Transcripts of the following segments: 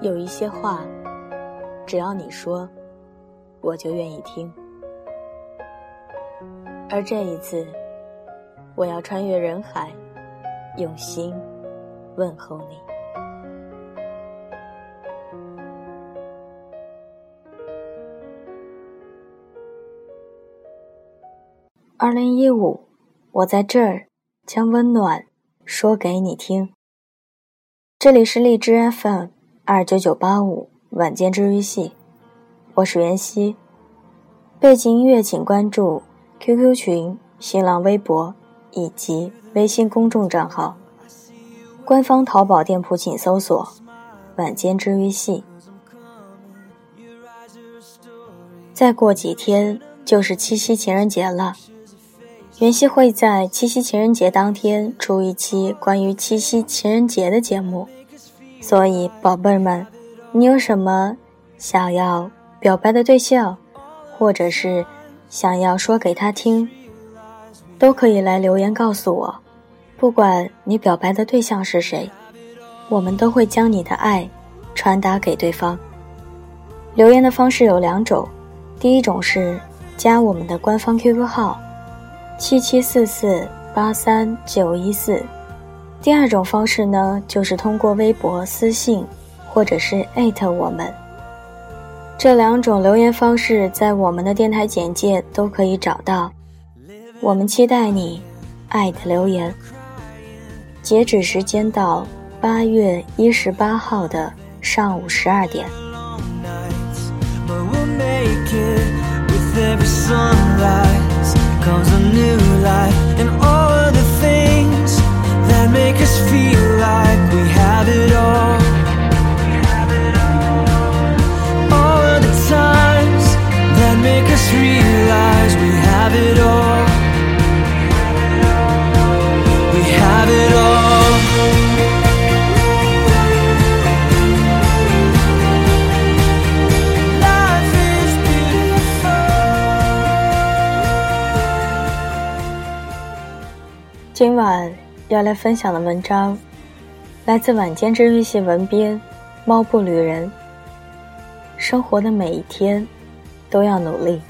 有一些话，只要你说，我就愿意听。而这一次，我要穿越人海，用心问候你。二零一五，我在这儿将温暖说给你听。这里是荔枝 FM 二九九八五晚间治愈系，我是袁熙。背景音乐请关注 QQ 群、新浪微博以及微信公众账号。官方淘宝店铺请搜索“晚间治愈系”。再过几天就是七夕情人节了。袁熙会在七夕情人节当天出一期关于七夕情人节的节目，所以宝贝儿们，你有什么想要表白的对象，或者是想要说给他听，都可以来留言告诉我。不管你表白的对象是谁，我们都会将你的爱传达给对方。留言的方式有两种，第一种是加我们的官方 QQ 号。七七四四八三九一四，第二种方式呢，就是通过微博私信，或者是艾特我们。这两种留言方式在我们的电台简介都可以找到。我们期待你爱的留言。截止时间到八月一十八号的上午十二点。Make us feel like we have it all. All of the times that make us realize we have 要来分享的文章，来自晚间治愈系文编猫步旅人。生活的每一天，都要努力。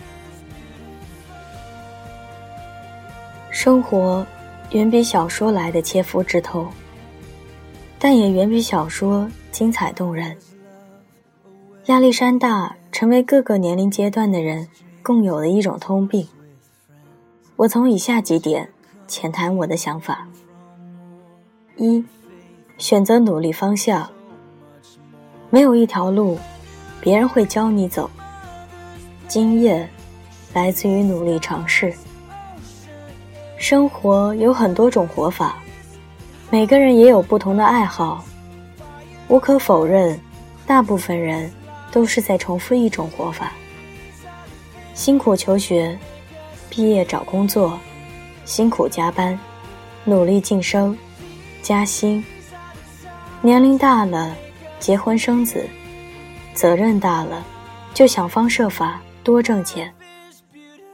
生活远比小说来的切肤之痛，但也远比小说精彩动人。压力山大，成为各个年龄阶段的人共有的一种通病。我从以下几点。浅谈我的想法：一、选择努力方向。没有一条路，别人会教你走。经验来自于努力尝试。生活有很多种活法，每个人也有不同的爱好。无可否认，大部分人都是在重复一种活法：辛苦求学，毕业找工作。辛苦加班，努力晋升，加薪。年龄大了，结婚生子，责任大了，就想方设法多挣钱。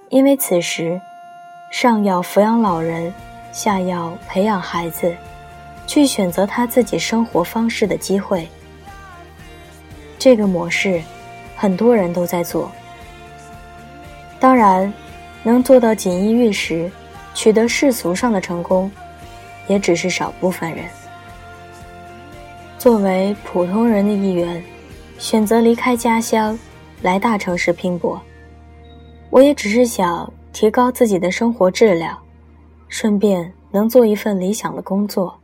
因为此时，上要抚养老人，下要培养孩子，去选择他自己生活方式的机会。这个模式，很多人都在做。当然，能做到锦衣玉食。取得世俗上的成功，也只是少部分人。作为普通人的一员，选择离开家乡，来大城市拼搏，我也只是想提高自己的生活质量，顺便能做一份理想的工作。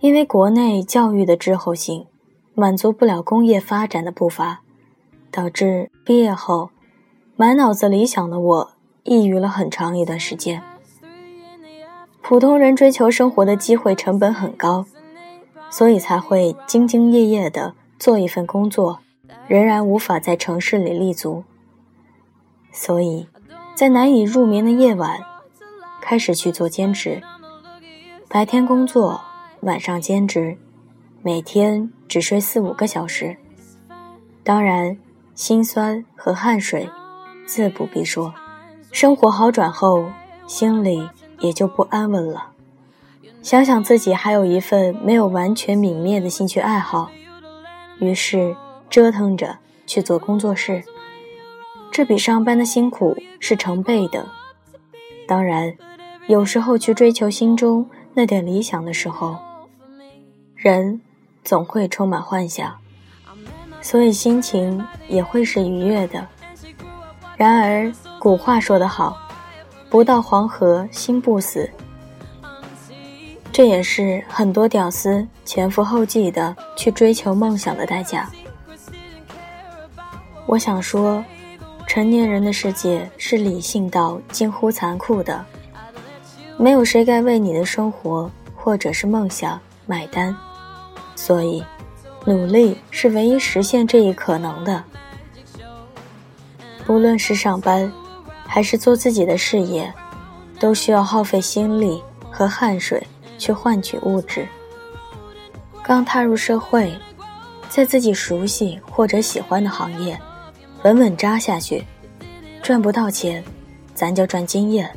因为国内教育的滞后性，满足不了工业发展的步伐，导致毕业后，满脑子理想的我。抑郁了很长一段时间。普通人追求生活的机会成本很高，所以才会兢兢业业的做一份工作，仍然无法在城市里立足。所以，在难以入眠的夜晚，开始去做兼职。白天工作，晚上兼职，每天只睡四五个小时。当然，心酸和汗水，自不必说。生活好转后，心里也就不安稳了。想想自己还有一份没有完全泯灭的兴趣爱好，于是折腾着去做工作室，这比上班的辛苦是成倍的。当然，有时候去追求心中那点理想的时候，人总会充满幻想，所以心情也会是愉悦的。然而，古话说得好，“不到黄河心不死”，这也是很多屌丝前赴后继的去追求梦想的代价。我想说。成年人的世界是理性到近乎残酷的，没有谁该为你的生活或者是梦想买单，所以，努力是唯一实现这一可能的。不论是上班，还是做自己的事业，都需要耗费心力和汗水去换取物质。刚踏入社会，在自己熟悉或者喜欢的行业。稳稳扎下去，赚不到钱，咱就赚经验。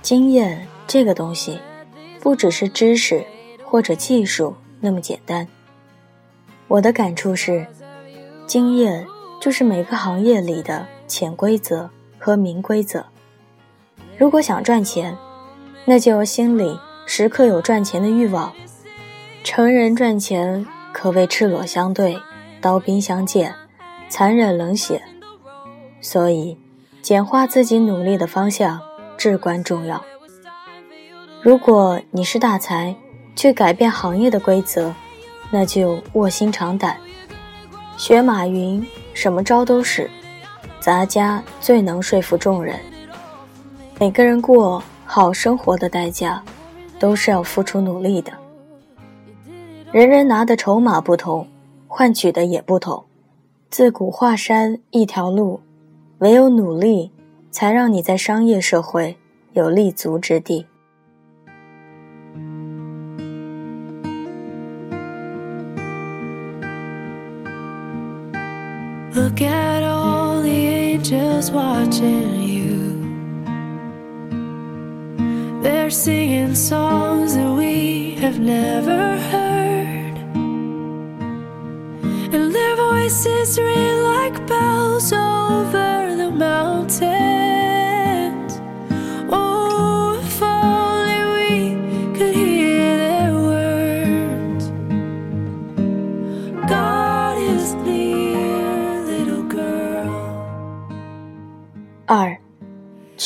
经验这个东西，不只是知识或者技术那么简单。我的感触是，经验就是每个行业里的潜规则和明规则。如果想赚钱，那就心里时刻有赚钱的欲望。成人赚钱可谓赤裸相对，刀兵相见。残忍冷血，所以简化自己努力的方向至关重要。如果你是大才，去改变行业的规则，那就卧薪尝胆，学马云，什么招都使，杂家最能说服众人。每个人过好生活的代价，都是要付出努力的。人人拿的筹码不同，换取的也不同。自古华山一条路，唯有努力，才让你在商业社会有立足之地。was watching you. They're singing songs that we have never heard, and their voices ring like bells over the mountain.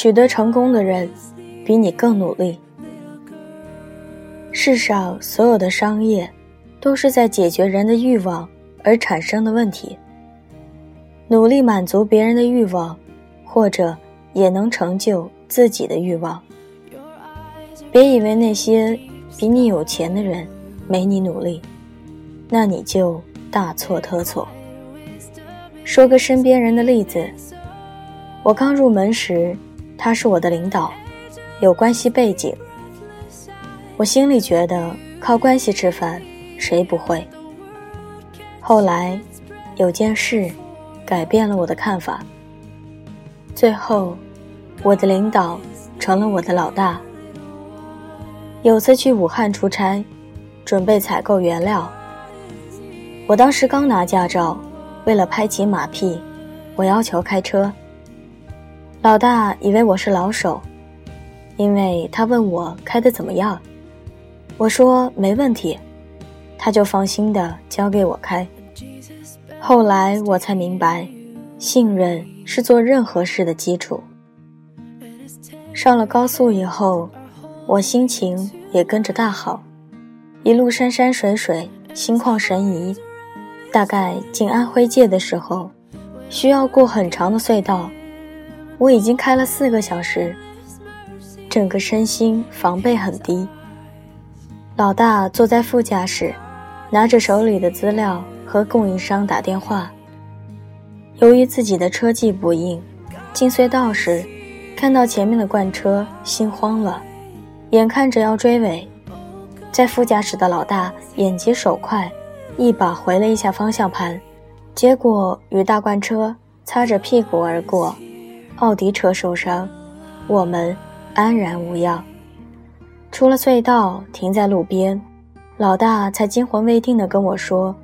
取得成功的人比你更努力。世上所有的商业，都是在解决人的欲望。而产生的问题，努力满足别人的欲望，或者也能成就自己的欲望。别以为那些比你有钱的人没你努力，那你就大错特错。说个身边人的例子，我刚入门时，他是我的领导，有关系背景，我心里觉得靠关系吃饭，谁不会？后来，有件事改变了我的看法。最后，我的领导成了我的老大。有次去武汉出差，准备采购原料。我当时刚拿驾照，为了拍起马屁，我要求开车。老大以为我是老手，因为他问我开的怎么样，我说没问题。他就放心的交给我开。后来我才明白，信任是做任何事的基础。上了高速以后，我心情也跟着大好，一路山山水水，心旷神怡。大概进安徽界的时候，需要过很长的隧道，我已经开了四个小时，整个身心防备很低。老大坐在副驾驶。拿着手里的资料和供应商打电话。由于自己的车技不硬，进隧道时看到前面的罐车，心慌了，眼看着要追尾，在副驾驶的老大眼疾手快，一把回了一下方向盘，结果与大罐车擦着屁股而过，奥迪车受伤，我们安然无恙。出了隧道，停在路边。老大才惊魂未定地跟我说：“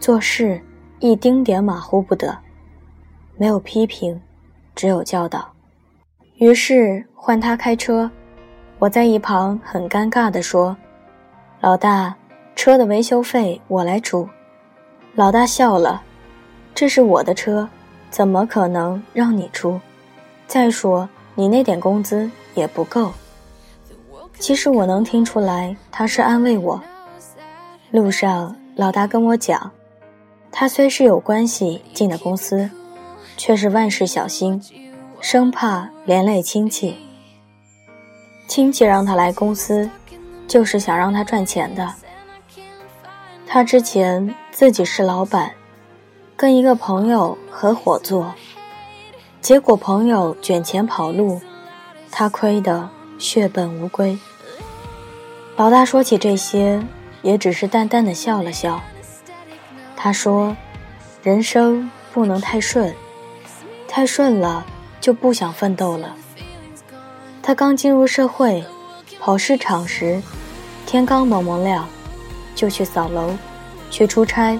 做事一丁点马虎不得。没有批评，只有教导。于是换他开车，我在一旁很尴尬地说：“老大，车的维修费我来出。”老大笑了：“这是我的车，怎么可能让你出？再说你那点工资也不够。”其实我能听出来，他是安慰我。路上，老大跟我讲，他虽是有关系进的公司。却是万事小心，生怕连累亲戚。亲戚让他来公司，就是想让他赚钱的。他之前自己是老板，跟一个朋友合伙做，结果朋友卷钱跑路，他亏得血本无归。老大说起这些，也只是淡淡的笑了笑。他说：“人生不能太顺。”太顺了，就不想奋斗了。他刚进入社会，跑市场时，天刚蒙蒙亮，就去扫楼，去出差，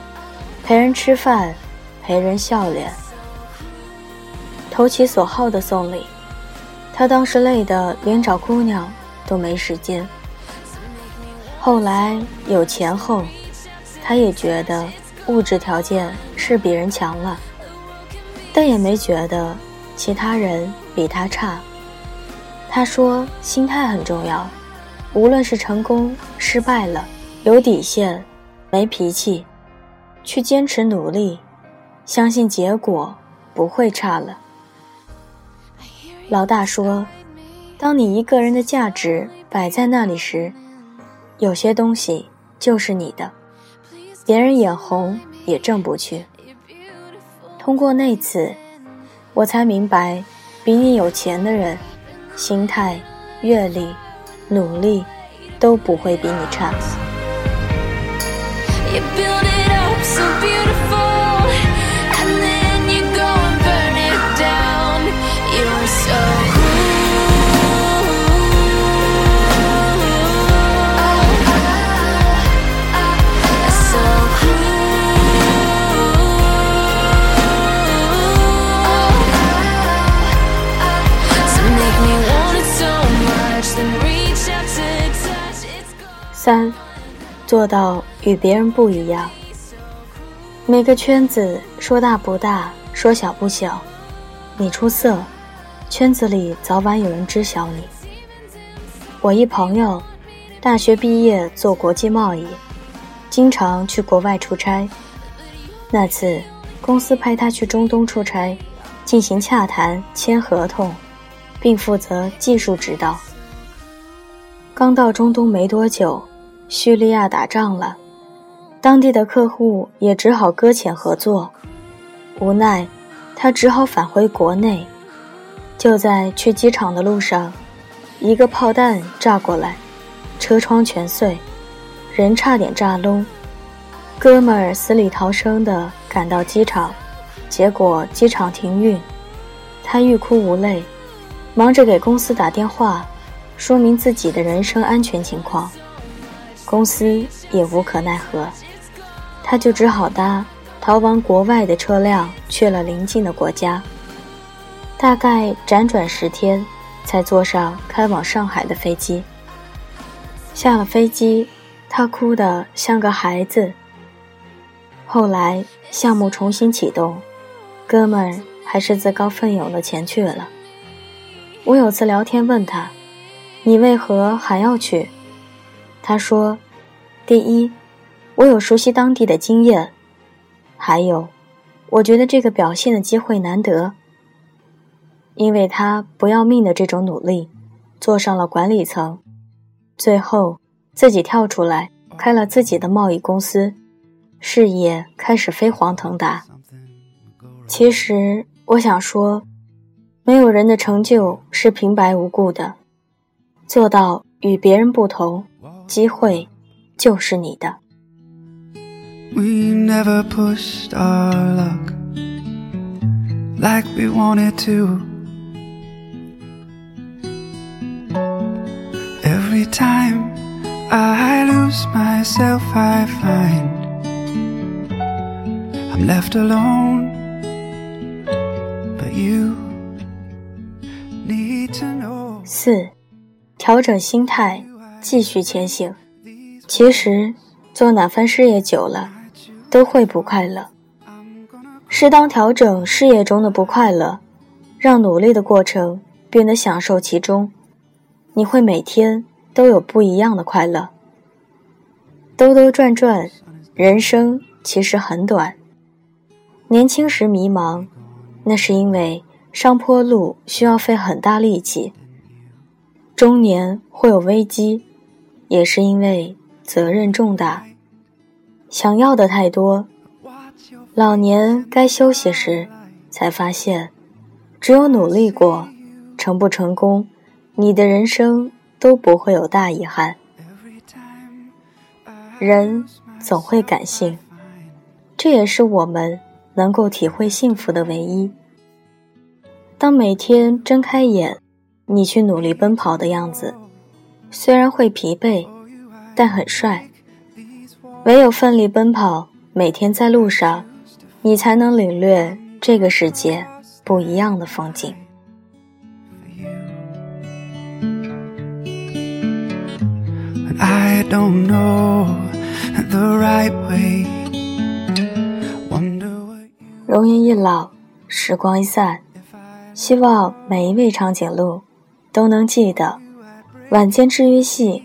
陪人吃饭，陪人笑脸，投其所好的送礼。他当时累得连找姑娘都没时间。后来有钱后，他也觉得物质条件是比人强了。但也没觉得其他人比他差。他说：“心态很重要，无论是成功失败了，有底线，没脾气，去坚持努力，相信结果不会差了。”老大说：“当你一个人的价值摆在那里时，有些东西就是你的，别人眼红也挣不去。”通过那次，我才明白，比你有钱的人，心态、阅历、努力，都不会比你差。三，做到与别人不一样。每个圈子说大不大，说小不小，你出色，圈子里早晚有人知晓你。我一朋友，大学毕业做国际贸易，经常去国外出差。那次公司派他去中东出差，进行洽谈、签合同，并负责技术指导。刚到中东没多久。叙利亚打仗了，当地的客户也只好搁浅合作，无奈，他只好返回国内。就在去机场的路上，一个炮弹炸过来，车窗全碎，人差点炸聋。哥们儿死里逃生的赶到机场，结果机场停运，他欲哭无泪，忙着给公司打电话，说明自己的人身安全情况。公司也无可奈何，他就只好搭逃亡国外的车辆去了邻近的国家。大概辗转十天，才坐上开往上海的飞机。下了飞机，他哭得像个孩子。后来项目重新启动，哥们儿还是自告奋勇的前去了。我有次聊天问他：“你为何还要去？”他说：“第一，我有熟悉当地的经验；还有，我觉得这个表现的机会难得。因为他不要命的这种努力，做上了管理层，最后自己跳出来开了自己的贸易公司，事业开始飞黄腾达。其实我想说，没有人的成就是平白无故的，做到与别人不同。”机会就是你的。We never pushed our luck like we wanted to. Every time I lose myself, I find I'm left alone. But you need to know. 四，调整心态，继续前行。其实，做哪份事业久了，都会不快乐。适当调整事业中的不快乐，让努力的过程变得享受其中，你会每天都有不一样的快乐。兜兜转转，人生其实很短。年轻时迷茫，那是因为上坡路需要费很大力气；中年会有危机，也是因为责任重大。想要的太多，老年该休息时，才发现，只有努力过，成不成功，你的人生都不会有大遗憾。人总会感性，这也是我们能够体会幸福的唯一。当每天睁开眼，你去努力奔跑的样子，虽然会疲惫，但很帅。唯有奋力奔跑，每天在路上，你才能领略这个世界不一样的风景。容颜一老，时光一散，希望每一位长颈鹿都能记得，晚间治愈系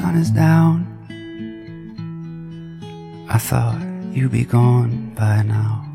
sun is down. I thought you'd be gone by now.